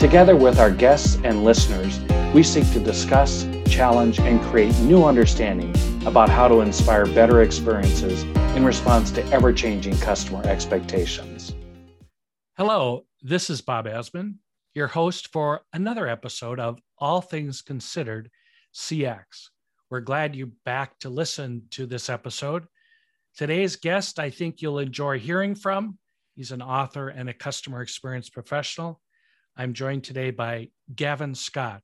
Together with our guests and listeners, we seek to discuss, challenge, and create new understanding about how to inspire better experiences in response to ever changing customer expectations. Hello, this is Bob Azman, your host for another episode of All Things Considered CX. We're glad you're back to listen to this episode. Today's guest, I think you'll enjoy hearing from. He's an author and a customer experience professional. I'm joined today by Gavin Scott.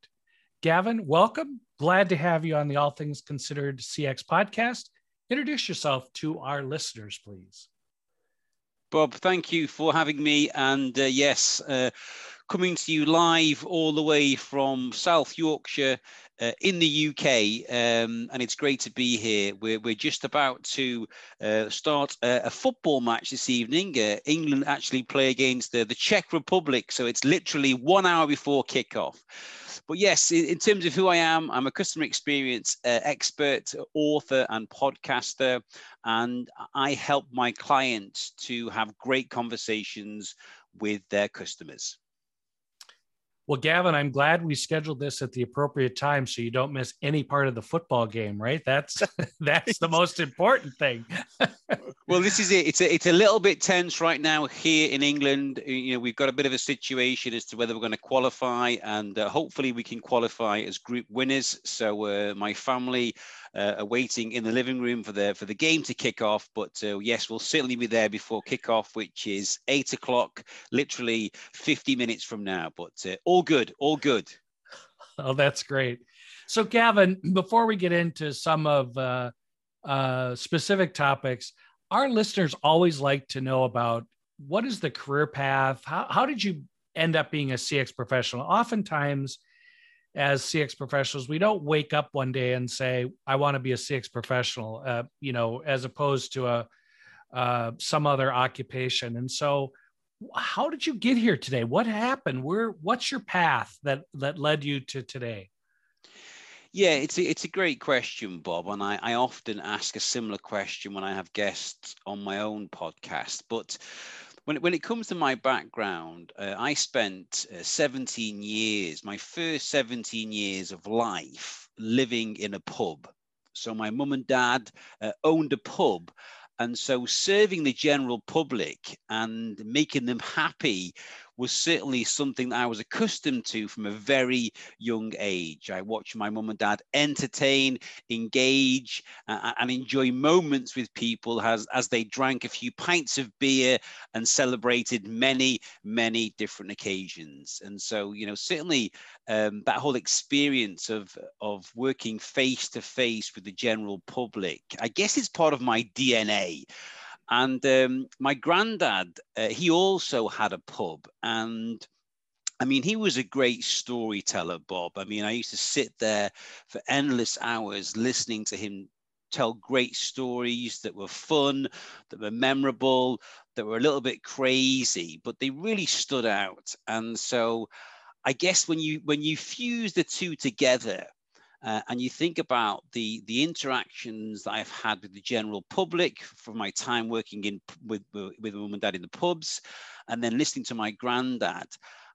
Gavin, welcome. Glad to have you on the All Things Considered CX podcast. Introduce yourself to our listeners, please. Bob, thank you for having me. And uh, yes, uh, coming to you live all the way from South Yorkshire uh, in the UK, um, and it's great to be here. We're, we're just about to uh, start a, a, football match this evening. Uh, England actually play against the, the Czech Republic, so it's literally one hour before kickoff. But yes, in, in terms of who I am, I'm a customer experience uh, expert, author, and podcaster, and I help my clients to have great conversations with their customers. Well, Gavin, I'm glad we scheduled this at the appropriate time so you don't miss any part of the football game, right? That's that's the most important thing. well, this is it. It's a, it's a little bit tense right now here in England. You know, we've got a bit of a situation as to whether we're going to qualify, and uh, hopefully we can qualify as group winners. So uh, my family uh, waiting in the living room for the for the game to kick off. But uh, yes, we'll certainly be there before kickoff, which is eight o'clock, literally 50 minutes from now. But uh, all good, all good. Oh, that's great. So, Gavin, before we get into some of uh, uh, specific topics, our listeners always like to know about what is the career path? How, how did you end up being a CX professional? Oftentimes, as CX professionals, we don't wake up one day and say, "I want to be a CX professional," uh, you know, as opposed to a uh, some other occupation. And so, how did you get here today? What happened? Where? What's your path that that led you to today? Yeah, it's a, it's a great question, Bob, and I, I often ask a similar question when I have guests on my own podcast. But when, when it comes to my background, uh, I spent uh, 17 years, my first 17 years of life living in a pub. So my mum and dad uh, owned a pub. And so serving the general public and making them happy was certainly something that I was accustomed to from a very young age. I watched my mum and dad entertain, engage, uh, and enjoy moments with people as, as they drank a few pints of beer and celebrated many, many different occasions. And so, you know, certainly um, that whole experience of, of working face to face with the general public, I guess it's part of my DNA. And um, my granddad, uh, he also had a pub. And I mean, he was a great storyteller, Bob. I mean, I used to sit there for endless hours listening to him tell great stories that were fun, that were memorable, that were a little bit crazy, but they really stood out. And so I guess when you when you fuse the two together, uh, and you think about the the interactions that I've had with the general public from my time working in with with mum and dad in the pubs, and then listening to my granddad.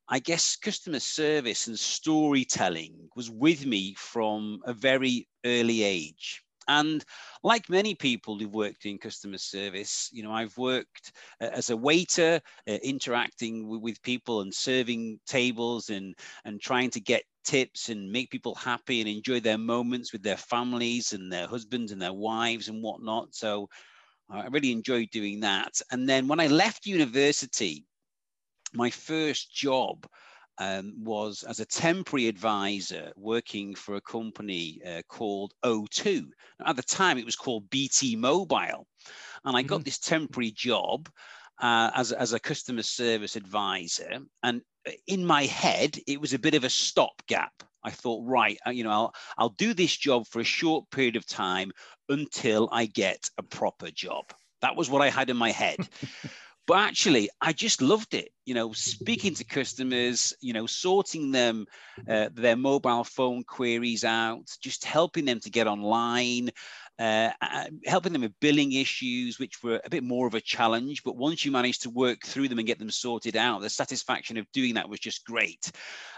I guess customer service and storytelling was with me from a very early age. And like many people who've worked in customer service, you know, I've worked uh, as a waiter, uh, interacting with, with, people and serving tables and and trying to get tips and make people happy and enjoy their moments with their families and their husbands and their wives and whatnot. So I really enjoyed doing that. And then when I left university, my first job um, was as a temporary advisor working for a company uh, called O2. At the time, it was called BT Mobile. And I got mm-hmm. this temporary job uh, as, as a customer service advisor. And in my head, it was a bit of a stopgap. I thought, right, uh, you know, I'll, I'll do this job for a short period of time until I get a proper job. That was what I had in my head. but actually, I just loved it. You know, speaking to customers, you know, sorting them uh, their mobile phone queries out, just helping them to get online, uh, uh, helping them with billing issues, which were a bit more of a challenge. But once you managed to work through them and get them sorted out, the satisfaction of doing that was just great.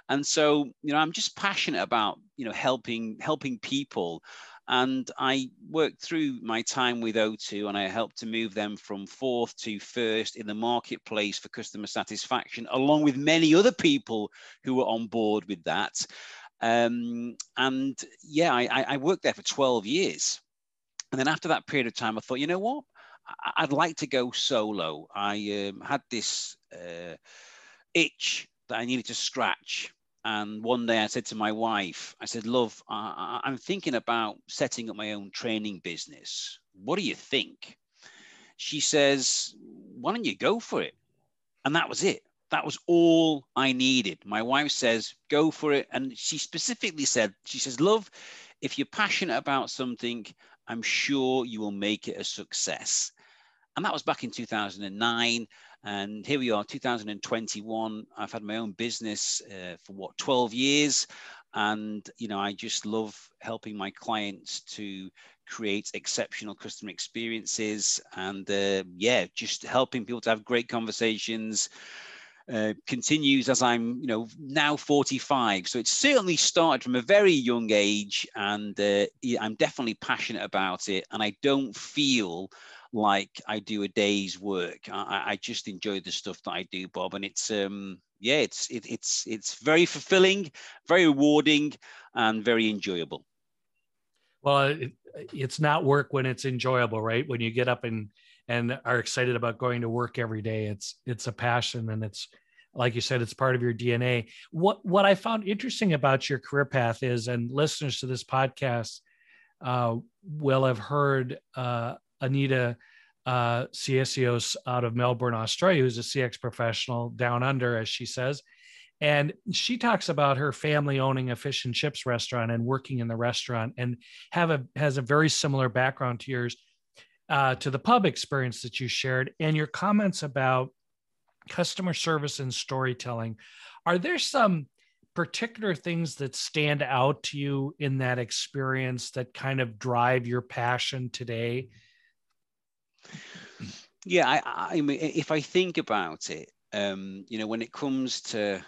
And so, you know, I'm just passionate about, you know, helping helping people. And I worked through my time with O2 and I helped to move them from fourth to first in the marketplace for customer satisfaction, along with many other people who were on board with that. Um, and yeah, I, I worked there for 12 years. And then after that period of time, I thought, you know what? I'd like to go solo. I um, had this uh, itch that I needed to scratch. And one day I said to my wife, I said, Love, I, am thinking about setting up my own training business. What do you think? She says, Why don't you go for it? And that was it. That was all I needed. My wife says, Go for it. And she specifically said, She says, Love, if you're passionate about something, I'm sure you will make it a success. And that was back in 2009. And here we are, 2021. I've had my own business uh, for what, 12 years. And, you know, I just love helping my clients to create exceptional customer experiences and, uh, yeah, just helping people to have great conversations. Uh, continues as I'm, you know, now 45. So it certainly started from a very young age, and uh, I'm definitely passionate about it. And I don't feel like I do a day's work. I, I just enjoy the stuff that I do, Bob, and it's um, yeah, it's it, it's it's very fulfilling, very rewarding, and very enjoyable. Well, it, it's not work when it's enjoyable, right? When you get up and and are excited about going to work every day. It's it's a passion and it's like you said, it's part of your DNA. What what I found interesting about your career path is, and listeners to this podcast uh, will have heard uh, Anita uh, Siassios out of Melbourne, Australia, who's a CX professional down under, as she says. And she talks about her family owning a fish and chips restaurant and working in the restaurant and have a has a very similar background to yours uh, to the pub experience that you shared and your comments about customer service and storytelling. Are there some particular things that stand out to you in that experience that kind of drive your passion today? Yeah, I, I mean, if I think about it, um, you know, when it comes to,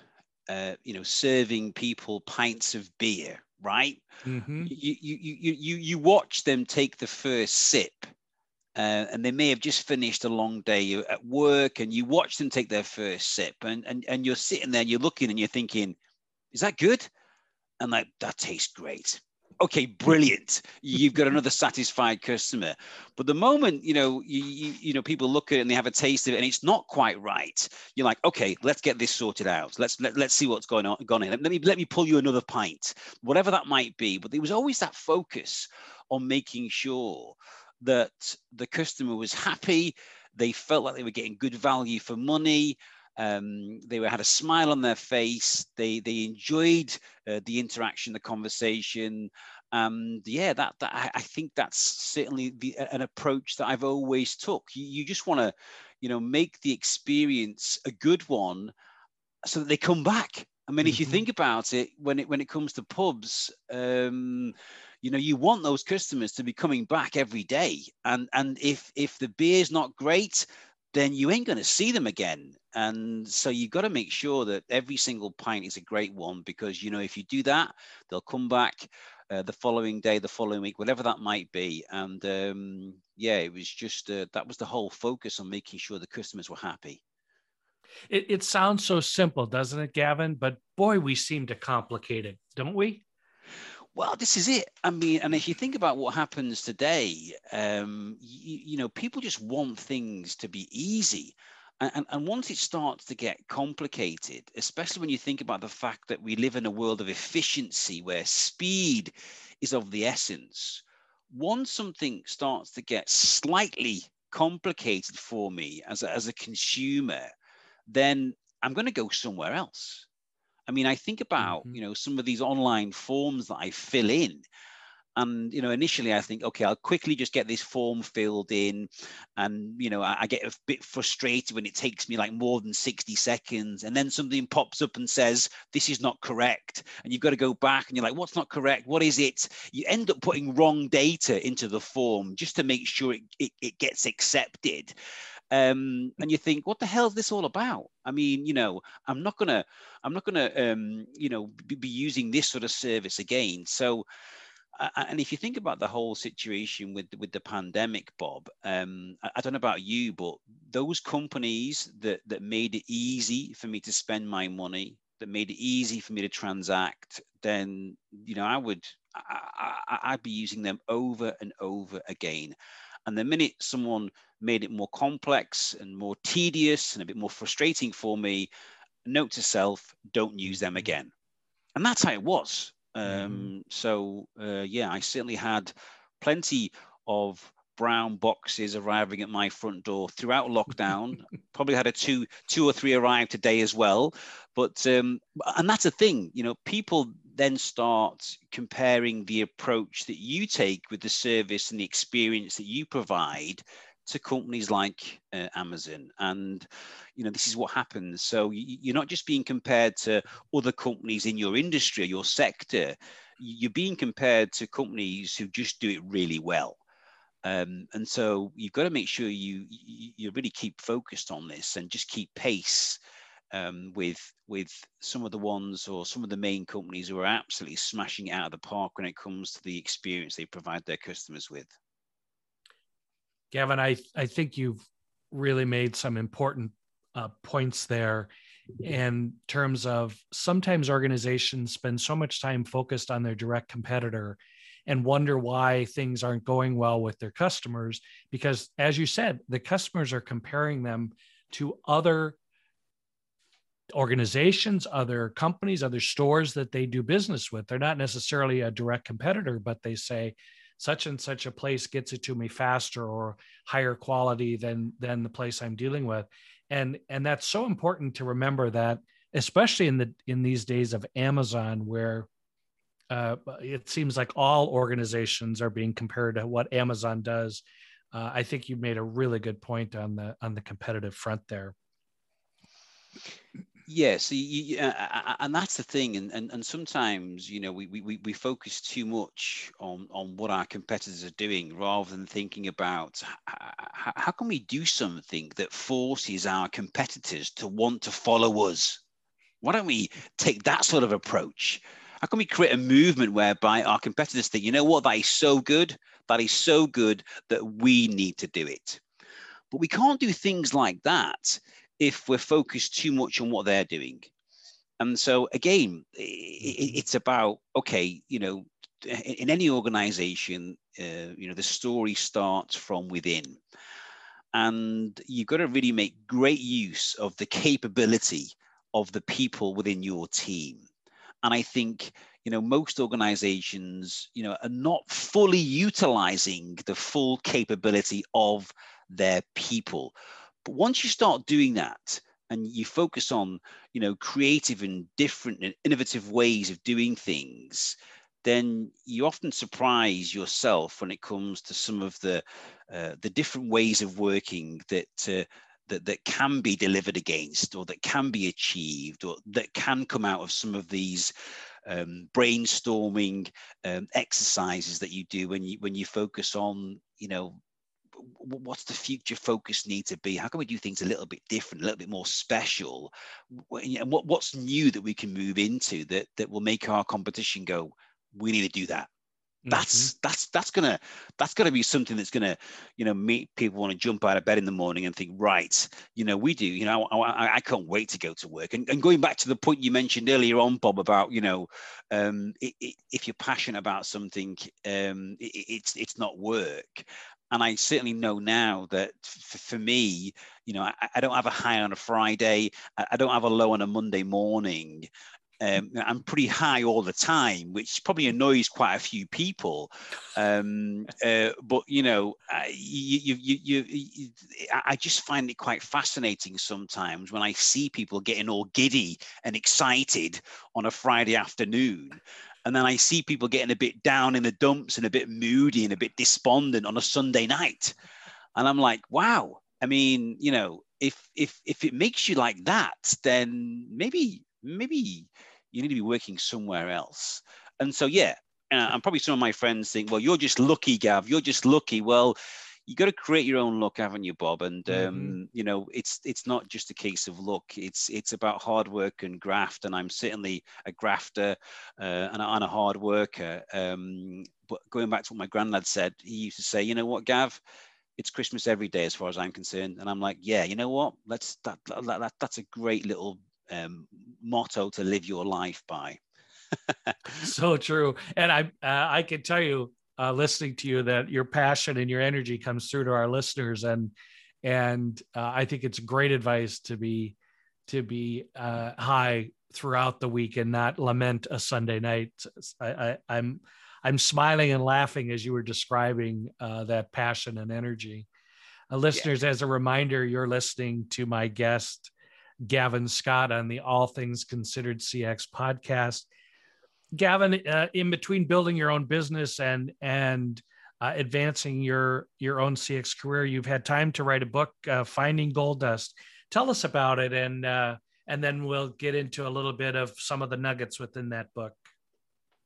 uh, you know, serving people pints of beer, right? Mm-hmm. You, you, you, you, you watch them take the first sip uh, and they may have just finished a long day at work and you watch them take their first sip and, and, and you're sitting there and you're looking and you're thinking, is that good? And like, that tastes great. Okay, brilliant. You've got another satisfied customer. But the moment, you know, you, you, you know, people look at it and they have a taste of it and it's not quite right, you're like, okay, let's get this sorted out. Let's let, let's see what's going on gone in. Let me let me pull you another pint, whatever that might be. But there was always that focus on making sure that the customer was happy. They felt like they were getting good value for money. Um, they were, had a smile on their face. They they enjoyed uh, the interaction, the conversation, and yeah, that, that I, think that's certainly the, an approach that I've always took. You, you just want to, you know, make the experience a good one, so that they come back. I mean, mm-hmm. if you mm-hmm. think about it, when it when it comes to pubs, um, you know you want those customers to be coming back every day. And and if if the beer's not great then you ain't going to see them again. And so you've got to make sure that every single pint is a great one because you know if you do that they'll come back uh, the following day the following week whatever that might be. And um, yeah it was just uh, that was the whole focus on making sure the customers were happy. It, it sounds so simple doesn't it gavin? But boy we seem to complicate it don't we well, this is it. I mean, and if you think about what happens today, um, you, you know, people just want things to be easy. And, and, once it starts to get complicated, especially when you think about the fact that we live in a world of efficiency where speed is of the essence, once something starts to get slightly complicated for me as a, as a consumer, then I'm going to go somewhere else. I mean, I think about, mm-hmm. you know, some of these online forms that I fill in and you know initially i think okay i'll quickly just get this form filled in and you know I, I, get a bit frustrated when it takes me like more than 60 seconds and then something pops up and says this is not correct and you've got to go back and you're like what's not correct? What is it? You end up putting wrong data into the form just to make sure it, it, it gets accepted um, and you think, what the hell is this all about? I mean, you know, I'm not gonna, I'm not gonna, um, you know, be, be using this sort of service again. So, and if you think about the whole situation with with the pandemic, Bob, um, I, I, don't know about you, but those companies that that made it easy for me to spend my money, that made it easy for me to transact, then you know I would I, I, I'd be using them over and over again. And the minute someone made it more complex and more tedious and a bit more frustrating for me, note to self: don't use them again. And that's how it was Mm-hmm. Um, so uh, yeah, I certainly had plenty of brown boxes arriving at my front door throughout lockdown. Probably had a two, two or three arrive today as well. But um, and that's a thing, you know, people then start comparing the approach that you take with the service and the experience that you provide to companies like uh, Amazon. And, you know, this is what happens. So you're not just being compared to other companies in your industry or your sector, you're being compared to companies who just do it really well. Um, and so you've got to make sure you, you really keep focused on this and just keep pace um, with with some of the ones or some of the main companies who are absolutely smashing it out of the park when it comes to the experience they provide their customers with. Gavin, I, I think you've really made some important uh, points there in terms of sometimes organizations spend so much time focused on their direct competitor and wonder why things aren't going well with their customers because as you said the customers are comparing them to other organizations other companies other stores that they do business with. They're not necessarily a direct competitor but they say such and such a place gets it to me faster or higher quality than than the place i'm dealing with. And and that's so important to remember that especially in the in these days of amazon where uh, it seems like all organizations are being compared to what amazon does. Uh, i think you made a really good point on the on the competitive front there Yes, yeah, so uh, and that's the thing, and, and and sometimes you know we, we we focus too much on on what our competitors are doing rather than thinking about how, how can we do something that forces our competitors to want to follow us. Why don't we take that sort of approach? How can we create a movement whereby our competitors think, you know what, that is so good, that is so good that we need to do it. But we can't do things like that if we're focused too much on what they're doing. And so again, mm-hmm. it's about okay, you know, in any organization, uh, you know, the story starts from within, and you've got to really make great use of the capability of the people within your team. And I think you know most organizations you know are not fully utilizing the full capability of their people but once you start doing that and you focus on, you know, creative and different and innovative ways of doing things, then you often surprise yourself when it comes to some of the uh, the different ways of working that uh, that that can be delivered against or that can be achieved or that can come out of some of these um, brainstorming um, exercises that you do when you when you focus on you know what's the future focus need to be? How can we do things a little bit different, a little bit more special? And what, what's new that we can move into that that will make our competition go, we need to do that. That's mm-hmm. that's that's gonna that's gonna be something that's gonna you know make people want to jump out of bed in the morning and think right you know we do you know I, I can't wait to go to work and, and going back to the point you mentioned earlier on Bob about you know um, it, it, if you're passionate about something um, it, it's it's not work and I certainly know now that f- for me, you know, I, I, don't have a high on a Friday, I, don't have a low on a Monday morning. um, I'm pretty high all the time, which probably annoys quite a few people. Um, uh, but you know, I, you, you, you, I just find it quite fascinating sometimes when I see people getting all giddy and excited on a Friday afternoon. And then I see people getting a bit down in the dumps and a bit moody and a bit despondent on a Sunday night. And I'm like, wow. I mean, you know, if if if it makes you like that, then maybe maybe you need to be working somewhere else. And so, yeah, uh, and probably some of my friends think, well, you're just lucky, Gav. You're just lucky. Well, you got to create your own luck, haven't you, Bob? And um, mm-hmm. you know, it's it's not just a case of luck. It's it's about hard work and graft. And I'm certainly a grafter uh, and, a, and, a, hard worker. Um, but going back to what my granddad said, he used to say, you know what, Gav, it's Christmas every day as far as I'm concerned. And I'm like, yeah, you know what? Let's that, that, that that's a great little um, motto to live your life by. so true, and I uh, I can tell you, uh, listening to you, that your passion and your energy comes through to our listeners, and and uh, I think it's great advice to be to be uh, high throughout the week and not lament a Sunday night. I, I, I'm I'm smiling and laughing as you were describing uh, that passion and energy. Uh, listeners, yeah. as a reminder, you're listening to my guest, Gavin Scott, on the All Things Considered CX podcast. Gavin, uh, in between building your own business and and uh, advancing your your own CX career, you've had time to write a book, uh, Finding Gold Dust. Tell us about it, and uh, and then we'll get into a little bit of some of the nuggets within that book.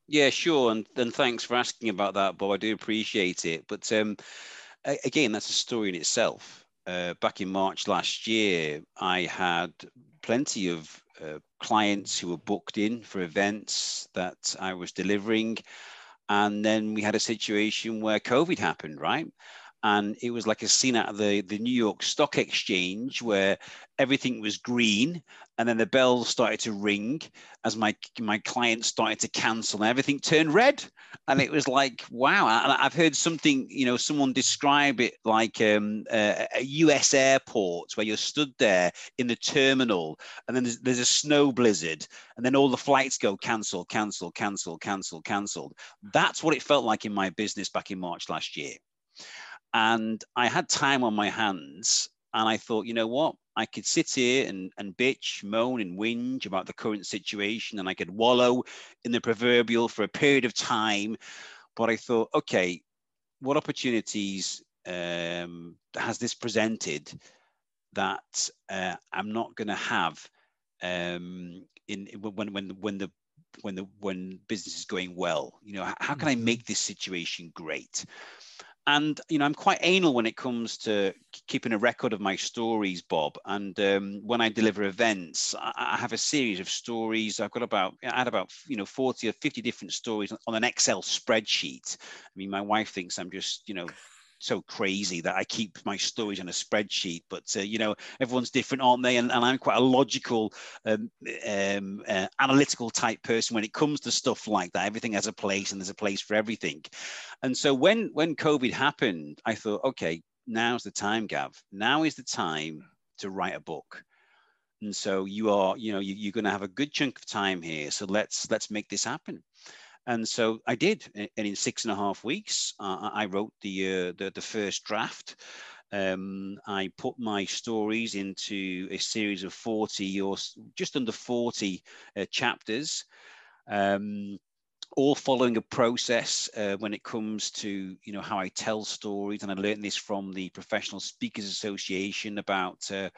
Yeah, sure. And, and thanks for asking about that, Bob. I do appreciate it. But um, again, that's a story in itself. Uh, back in March last year, I had plenty of uh, clients who were booked in for events that I was delivering. And then we had a situation where COVID happened, right? and it was like a scene out of the, the New York Stock Exchange where everything was green and then the bells started to ring as my my clients started to cancel and everything turned red. And it was like wow. And I've heard something you know someone describe it like um, a, a US airport where you're stood there in the terminal and then there's, there's a snow blizzard and then all the flights go cancel cancel cancel cancel cancelled. That's what it felt like in my business back in March last year. And I had time on my hands. And I thought, you know what? I could sit here and, and bitch, moan, and whinge about the current situation, and I could wallow in the proverbial for a period of time. But I thought, okay, what opportunities um, has this presented that uh, I'm not going to have um, in when when when the when the when business is going well? You know, how can I mm-hmm. make this situation great? And you know i'm quite anal when it comes to keeping a record of my stories bob. And um, when i deliver events I, have a series of stories. I've got about i had about you know 40 or 50 different stories on an excel spreadsheet. I mean my wife thinks i'm just you know so crazy that I keep my stories on a spreadsheet. But uh, you know, everyone's different, aren't they? And, and I'm quite a logical, um, um, uh, analytical type person when it comes to stuff like that. Everything has a place, and there's a place for everything. And so when when COVID happened, I thought, okay, now's the time, Gav. Now is the time to write a book. And so you are, you know, you, you're going to have a good chunk of time here. So let's let's make this happen. And so I did, and in six and a half weeks, uh, I wrote the, uh, the, the first draft. Um, I put my stories into a series of 40 or just under 40 uh, chapters. Um, all following a process uh, when it comes to you know how I tell stories, and I learned this from the Professional Speakers Association about uh,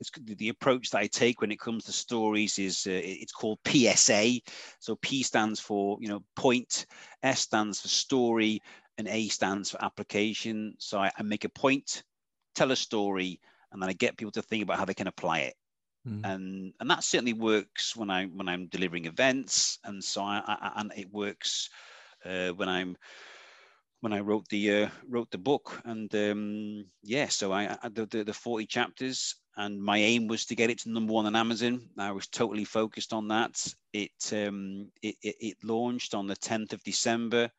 it's the approach that I take when it comes to stories is uh, it's called PSA. So P stands for you know point, S stands for story, and A stands for application. So I, I make a point, tell a story, and then I get people to think about how they can apply it. Mm. And and that certainly works when I when I'm delivering events, and so I, I and it works uh, when I'm when I wrote the uh, wrote the book, and um, yeah, so I, I the, the, the forty chapters, and my aim was to get it to number one on Amazon. I was totally focused on that. It um, it, it, it launched on the tenth of December,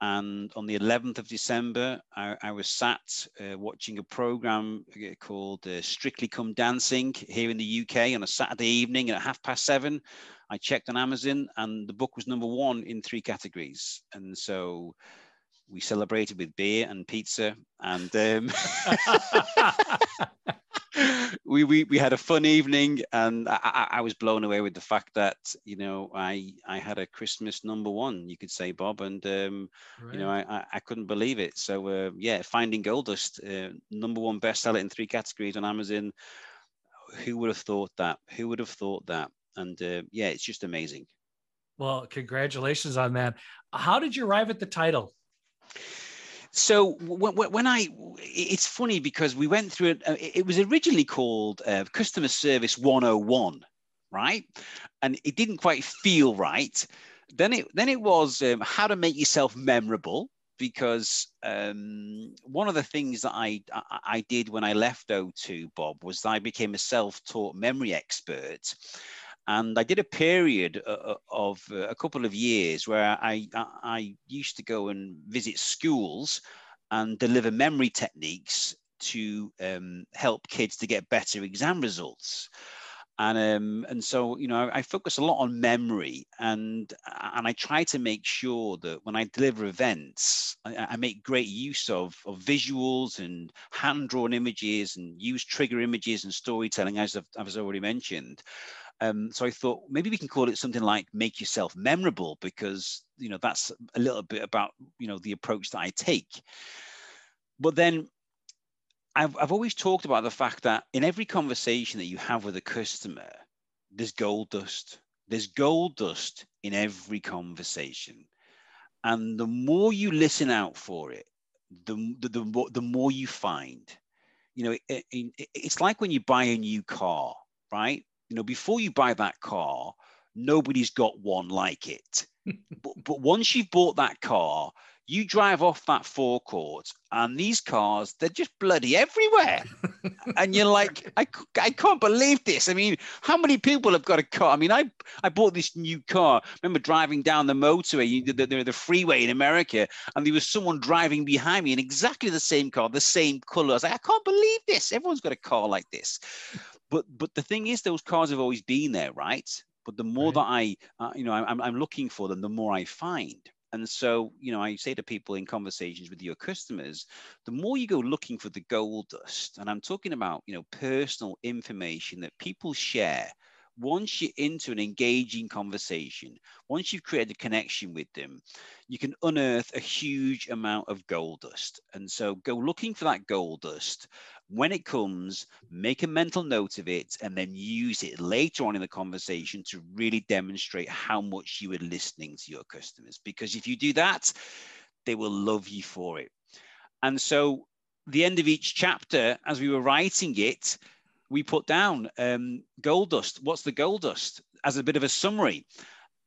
And on the 11th of December, I, I was sat uh, watching a program uh, called uh, Strictly Come Dancing here in the UK on a Saturday evening at half past seven. I checked on Amazon and the book was number one in three categories. And so we celebrated with beer and pizza and um, we, we we had a fun evening and I, I, was blown away with the fact that you know I I had a Christmas number one you could say Bob and um, right. you know I, I couldn't believe it. So uh, yeah Finding Gold Dust uh, number one bestseller in three categories on Amazon. Who would have thought that? Who would have thought that? And uh, yeah it's just amazing. Well congratulations on that. How did you arrive at the title so when I, it's funny because we went through it. Uh, it was originally called uh, Customer Service 101, right? And it didn't quite feel right. Then it then it was um, how to make yourself memorable because um, one of the things that I, I, did when I left O2, Bob, was I became a self-taught memory expert, and I did a period uh, uh, of uh, a couple of years where I, I used to go and visit schools and deliver memory techniques to um, help kids to get better exam results. And um, and so you know I, focus a lot on memory and and I try to make sure that when I deliver events I, I make great use of, of visuals and hand drawn images and use trigger images and storytelling as I've, as I've already mentioned um, so I thought maybe we can call it something like make yourself memorable because you know that's a little bit about you know the approach that I take. But then I've, I've always talked about the fact that in every conversation that you have with a customer, there's gold dust. There's gold dust in every conversation. And the more you listen out for it, the, the, the, the more you find. You know, it, it, it's like when you buy a new car, right? You know, before you buy that car, nobody's got one like it. but, but once you've bought that car, you drive off that forecourt and these cars they're just bloody everywhere. And you're like I, I can't believe this. I mean how many people have got a car? I mean i i bought this new car. I remember driving down the motorway the, the, the freeway in america and there was someone driving behind me in exactly the same car the same color. I was like i can't believe this. Everyone's got a car like this but but the thing is those cars have always been there right but the more right. that i uh, you know I'm, I'm looking for them the more i find and so, you know, I say to people in conversations with your customers, the more you go looking for the gold dust, and I'm talking about, you know, personal information that people share once you're into an engaging conversation, once you've created a connection with them, you can unearth a huge amount of gold dust. And so go looking for that gold dust. When it comes, make a mental note of it and then use it later on in the conversation to really demonstrate how much you are listening to your customers. Because if you do that, they will love you for it. And so, the end of each chapter, as we were writing it, we put down um, gold dust. What's the gold dust? As a bit of a summary.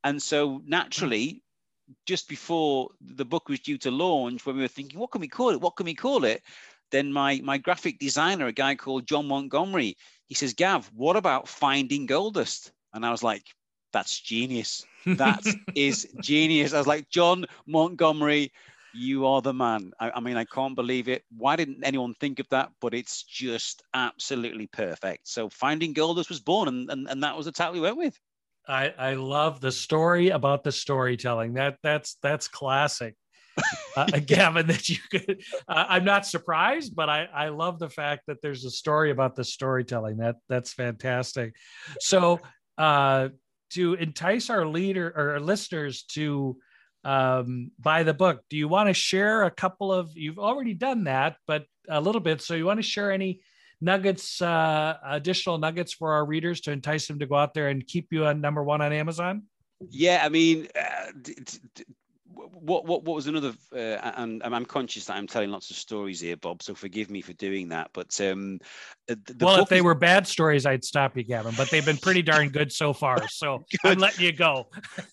And so naturally, just before the book was due to launch, when we were thinking, what can we call it? What can we call it? Then my, my graphic designer, a guy called John Montgomery, he says, Gav, what about finding gold dust? And I was like, that's genius. That is genius. I was like, John Montgomery, you are the man. I, I, mean, I can't believe it. Why didn't anyone think of that? But it's just absolutely perfect. So Finding Gold Dust was born, and, and, and that was the title we went with. I, I love the story about the storytelling. That that's that's classic. uh, Gavin, that you could. Uh, I'm not surprised, but I I love the fact that there's a story about the storytelling. That that's fantastic. So uh, to entice our leader or our listeners to um, buy the book. Do you want to share a couple of? You've already done that, but a little bit. So you want to share any nuggets, uh, additional nuggets for our readers to entice them to go out there and keep you on number one on Amazon? Yeah, I mean, uh, what what what was another? Uh, and, and, I'm conscious that I'm telling lots of stories here, Bob. So forgive me for doing that. But um, the, the well, if they is... were bad stories, I'd stop you, Gavin. But they've been pretty darn good so far. So I'm letting you go.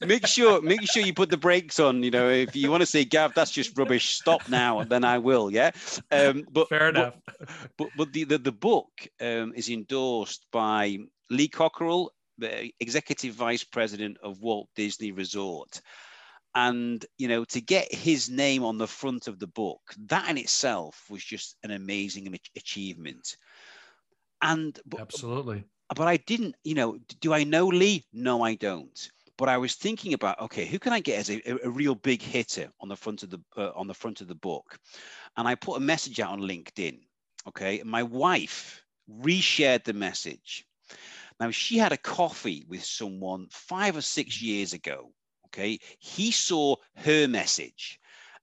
make sure make sure you put the brakes on. You know, if you want to say, Gav, that's just rubbish. Stop now, and then I will. Yeah. Um, but fair enough. But, but, but the, the the book um, is endorsed by Lee Cockerell, the executive vice president of Walt Disney Resort and you know to get his name on the front of the book that in itself was just an amazing achievement. And absolutely. but i didn't you know do i know lee? No i don't. But i was thinking about okay who can i get as a, a real big hitter on the front of the uh, on the front of the book? And i put a message out on linkedin okay? My wife reshared the message. Now she had a coffee with someone five or six years ago Okay. He saw her message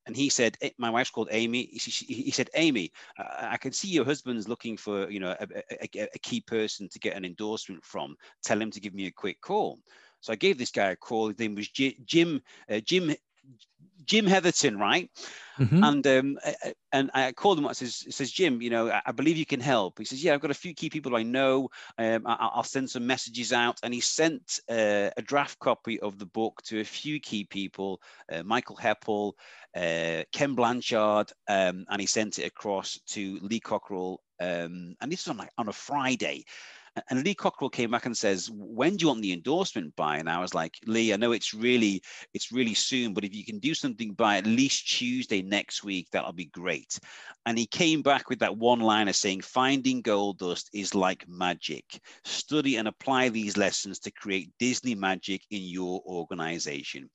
and he said, eh, my wife's called Amy. He said, Amy, I can see your husband's looking for, you know, a, a, a, key person to get an endorsement from. Tell him to give me a quick call. So I gave this guy a call. His name was Jim, uh, Jim Jim Heatherton, right? Mm-hmm. And um, and I called him. I says, says Jim, you know, I believe you can help. He says, yeah, I've got a few key people I know. Um, I, will send some messages out. And he sent uh, a draft copy of the book to a few key people, uh, Michael Heppell, uh, Ken Blanchard, um, and he sent it across to Lee Cockerell. Um, and this was on like on a Friday. And Lee Cockerell came back and says, "When do you want the endorsement by?" And I was like, "Lee, I know it's really it's really soon, but if you can do something by at least Tuesday next week, that'll be great." And he came back with that one liner saying, "Finding gold dust is like magic. Study and apply these lessons to create Disney magic in your organization."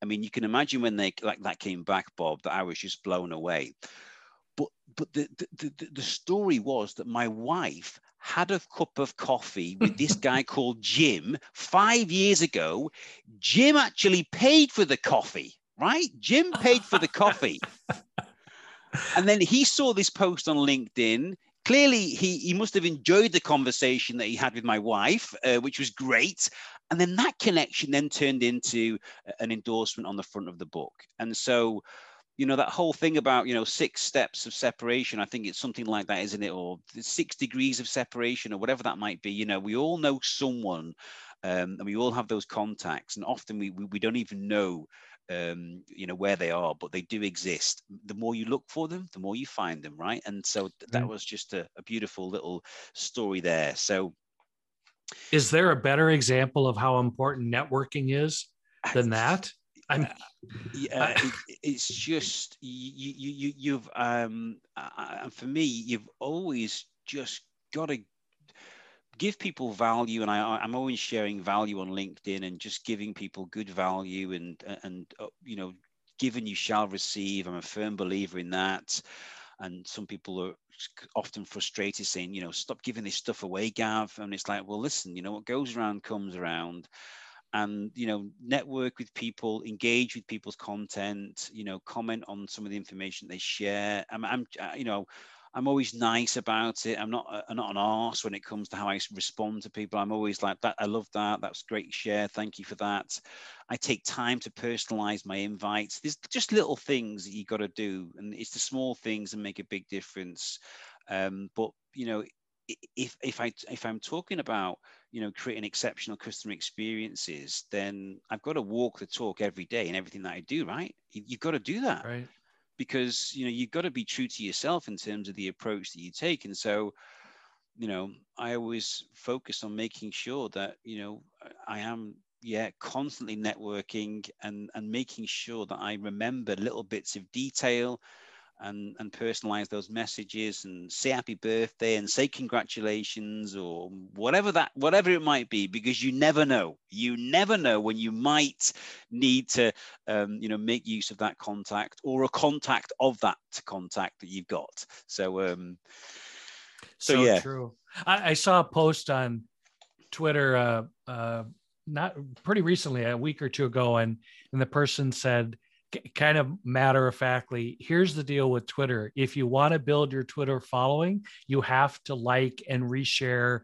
I mean, you can imagine when they like that came back, Bob, that I was just blown away. But but the the, the, the story was that my wife had a cup of coffee with this guy called Jim five years ago. Jim actually paid for the coffee, right? Jim paid for the coffee. and then he saw this post on LinkedIn. Clearly, he, he must have enjoyed the conversation that he had with my wife, uh, which was great. And then that connection then turned into an endorsement on the front of the book. And so, you know that whole thing about you know six steps of separation i think it's something like that isn't it? Or six degrees of separation or whatever that might be. You know we all know someone um, and we all have those contacts and often we, we, we don't even know um, you know where they are but they do exist. The more you look for them the more you find them right? And so that mm. was just a, a beautiful little story there. So is there a better example of how important networking is than that I'm, yeah, it, it's just you, you, you, you've, um, and for me, you've always just got to give people value, and I, I'm always sharing value on LinkedIn and just giving people good value, and and uh, you know, given you shall receive. I'm a firm believer in that, and some people are often frustrated saying, you know, stop giving this stuff away, Gav, and it's like, well, listen, you know, what goes around comes around and you know network with people engage with people's content you know comment on some of the information they share. I'm, I'm uh, you know i'm always nice about it. I'm not uh, i'm not an arse when it comes to how i respond to people. I'm always like that i love that. That's great share. Thank you for that. I take time to personalize my invites. There's just little things that you got to do and it's the small things that make a big difference. Um, but you know if if I if I'm talking about you know creating exceptional customer experiences, then I've got to walk the talk every day in everything that I do. Right? You, have got to do that. Right. Because you know you've got to be true to yourself in terms of the approach that you take, and so you know I always focus on making sure that you know I am yeah constantly networking and and making sure that I remember little bits of detail and, and personalize those messages and say happy birthday and say congratulations or whatever that whatever it might be because you never know. You never know when you might need to um, you know make use of that contact or a contact of that contact that you've got. So um so, so yeah. true. I, I, saw a post on twitter uh uh not pretty recently a week or two ago and and the person said kind of matter of factly here's the deal with twitter if you want to build your twitter following you have to like and reshare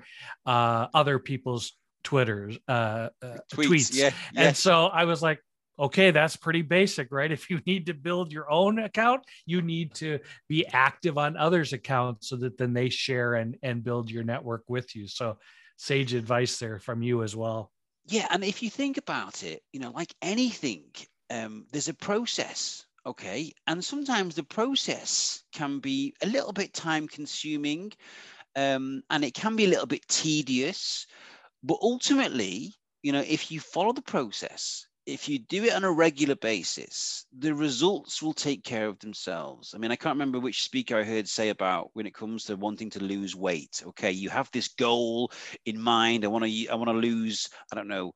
uh, other people's twitters uh, uh, tweets, tweets. Yeah, yeah. and so i was like okay that's pretty basic right if you need to build your own account you need to be active on others accounts so that then they share and and build your network with you so sage advice there from you as well yeah and if you think about it you know like anything um, there's a process okay and sometimes the process can be a little bit time consuming um, and it can be a little bit tedious but ultimately you know if you follow the process if you do it on a regular basis, the results will take care of themselves. I mean, I can't remember which speaker I heard say about when it comes to wanting to lose weight. Okay, you have this goal in mind. I want to, I want to lose. I don't know.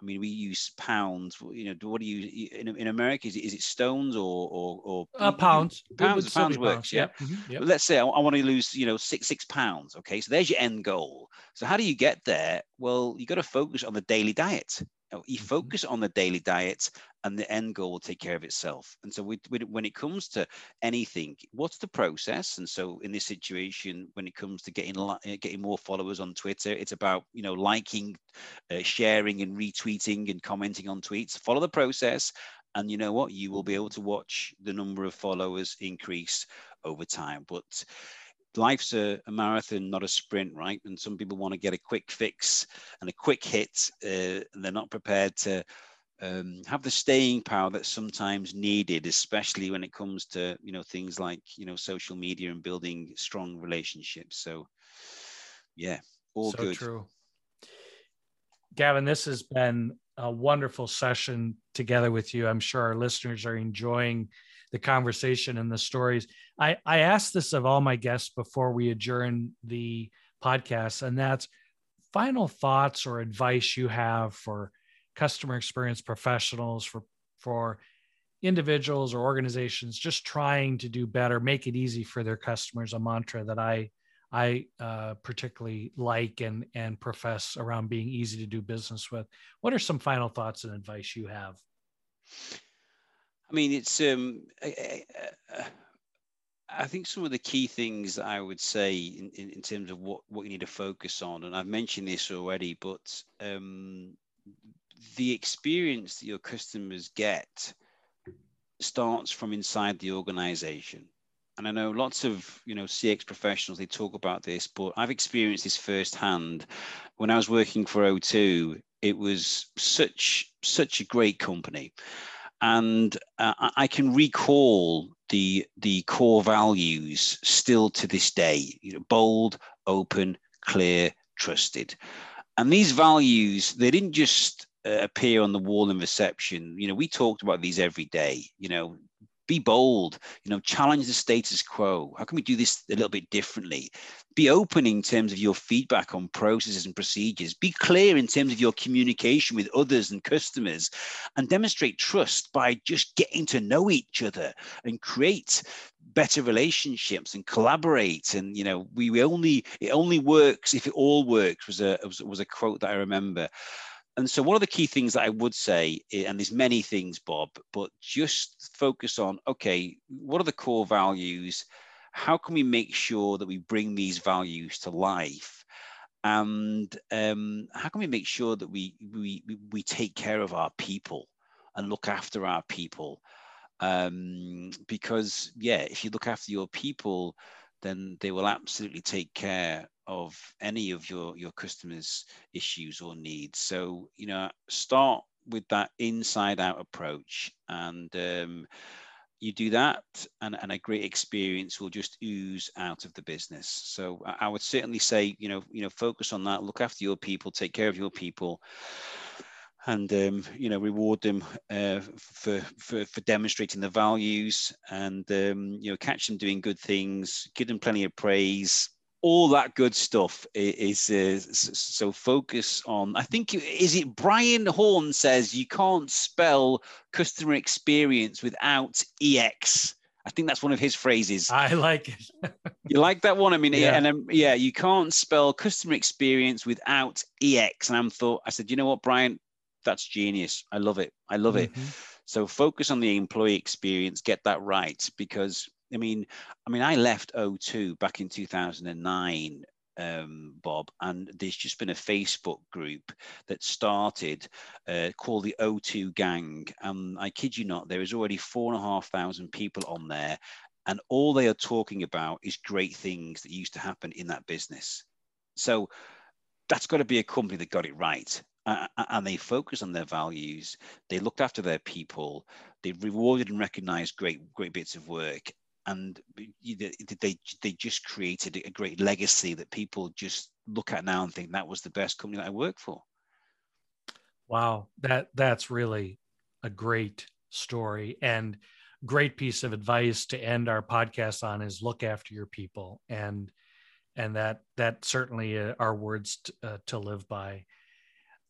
I mean, we use pounds. You know, what do you in, in America? Is it, is it stones or or, or uh, pounds? Pounds. Pounds works. Pounds. Yeah. Mm-hmm. Yep. let's say I, I, want to lose, you know, six six pounds. Okay, so there's your end goal. So how do you get there? Well, you got to focus on the daily diet. You mm-hmm. focus on the daily diet, and the end goal will take care of itself. And so, we, we, when it comes to anything, what's the process? And so, in this situation, when it comes to getting uh, getting more followers on Twitter, it's about you know liking, uh, sharing, and retweeting and commenting on tweets. Follow the process, and you know what? You will be able to watch the number of followers increase over time. But life's a, a, marathon, not a sprint, right? And some people want to get a quick fix and a quick hit, uh, and they're not prepared to um, have the staying power that's sometimes needed, especially when it comes to you know things like you know social media and building strong relationships. So, yeah, all so good. True. Gavin, this has been a wonderful session together with you. I'm sure our listeners are enjoying the conversation and the stories. I, I asked this of all my guests before we adjourn the podcast, and that's final thoughts or advice you have for customer experience professionals, for for individuals or organizations just trying to do better, make it easy for their customers. A mantra that I I uh, particularly like and and profess around being easy to do business with. What are some final thoughts and advice you have? I mean, it's um, I, I, I, think some of the key things that I would say in, in, in, terms of what, what you need to focus on, and I've mentioned this already, but um, the experience that your customers get starts from inside the organization. And I know lots of you know CX professionals they talk about this, but I've experienced this firsthand. When I was working for O2, it was such such a great company and uh, I can recall the the core values still to this day. You know, bold, open, clear, trusted, and these values they didn't just uh, appear on the wall in reception. You know, we talked about these every day. You know, be bold you know challenge the status quo. How can we do this a little bit differently? Be open in terms of your feedback on processes and procedures. Be clear in terms of your communication with others and customers and demonstrate trust by just getting to know each other and create better relationships and collaborate. And you know we, we only it only works if it all works was a was, was a quote that i remember and so one of the key things that I would say, eh, and there's many things, Bob, but just focus on okay, what are the core values? How can we make sure that we bring these values to life? And um, how can we make sure that we, we we take care of our people and look after our people? Um, because yeah, if you look after your people, then they will absolutely take care of any of your your customers issues or needs. So you know start with that inside out approach and um, you do that and, and a great experience will just ooze out of the business. So I, would certainly say you know you know focus on that look after your people take care of your people and um, you know reward them uh, for, for for demonstrating the values and um, you know catch them doing good things give them plenty of praise all that good stuff is, is uh, so focus on i think is it brian horn says you can't spell customer experience without ex I think that's one of his phrases. I like it. you like that one? I mean, yeah. and um, yeah, you can't spell customer experience without ex. And I'm thought, I said, you know what, Brian, that's genius. I love it. I love mm-hmm. it. So focus on the employee experience, get that right. Because I mean, I mean, I left O2 back in 2009 um, Bob, and there's just been a Facebook group that started uh, called the O2 Gang. And I kid you not, there is already four and a half thousand people on there, and all they are talking about is great things that used to happen in that business. So that's got to be a company that got it right uh, and they focus on their values. They looked after their people. They rewarded and recognized great great bits of work, and they they just created a great legacy that people just look at now and think that was the best company that I worked for. Wow, that that's really a great story and great piece of advice to end our podcast on is look after your people. And and that that certainly uh, are words t- uh, to live by.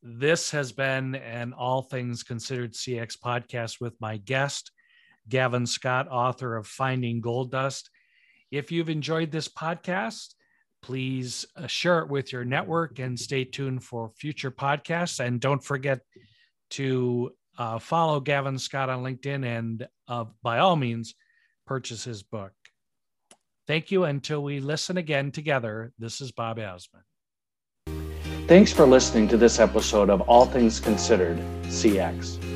This has been an all things considered cx podcast with my guest gavin scott author of finding gold dust if you've enjoyed this podcast please uh, share it with your network and stay tuned for future podcasts and don't forget to uh, follow Gavin Scott on LinkedIn and uh, by all means, purchase his book. Thank you. Until we listen again together, this is Bob Azman. Thanks for listening to this episode of All Things Considered CX.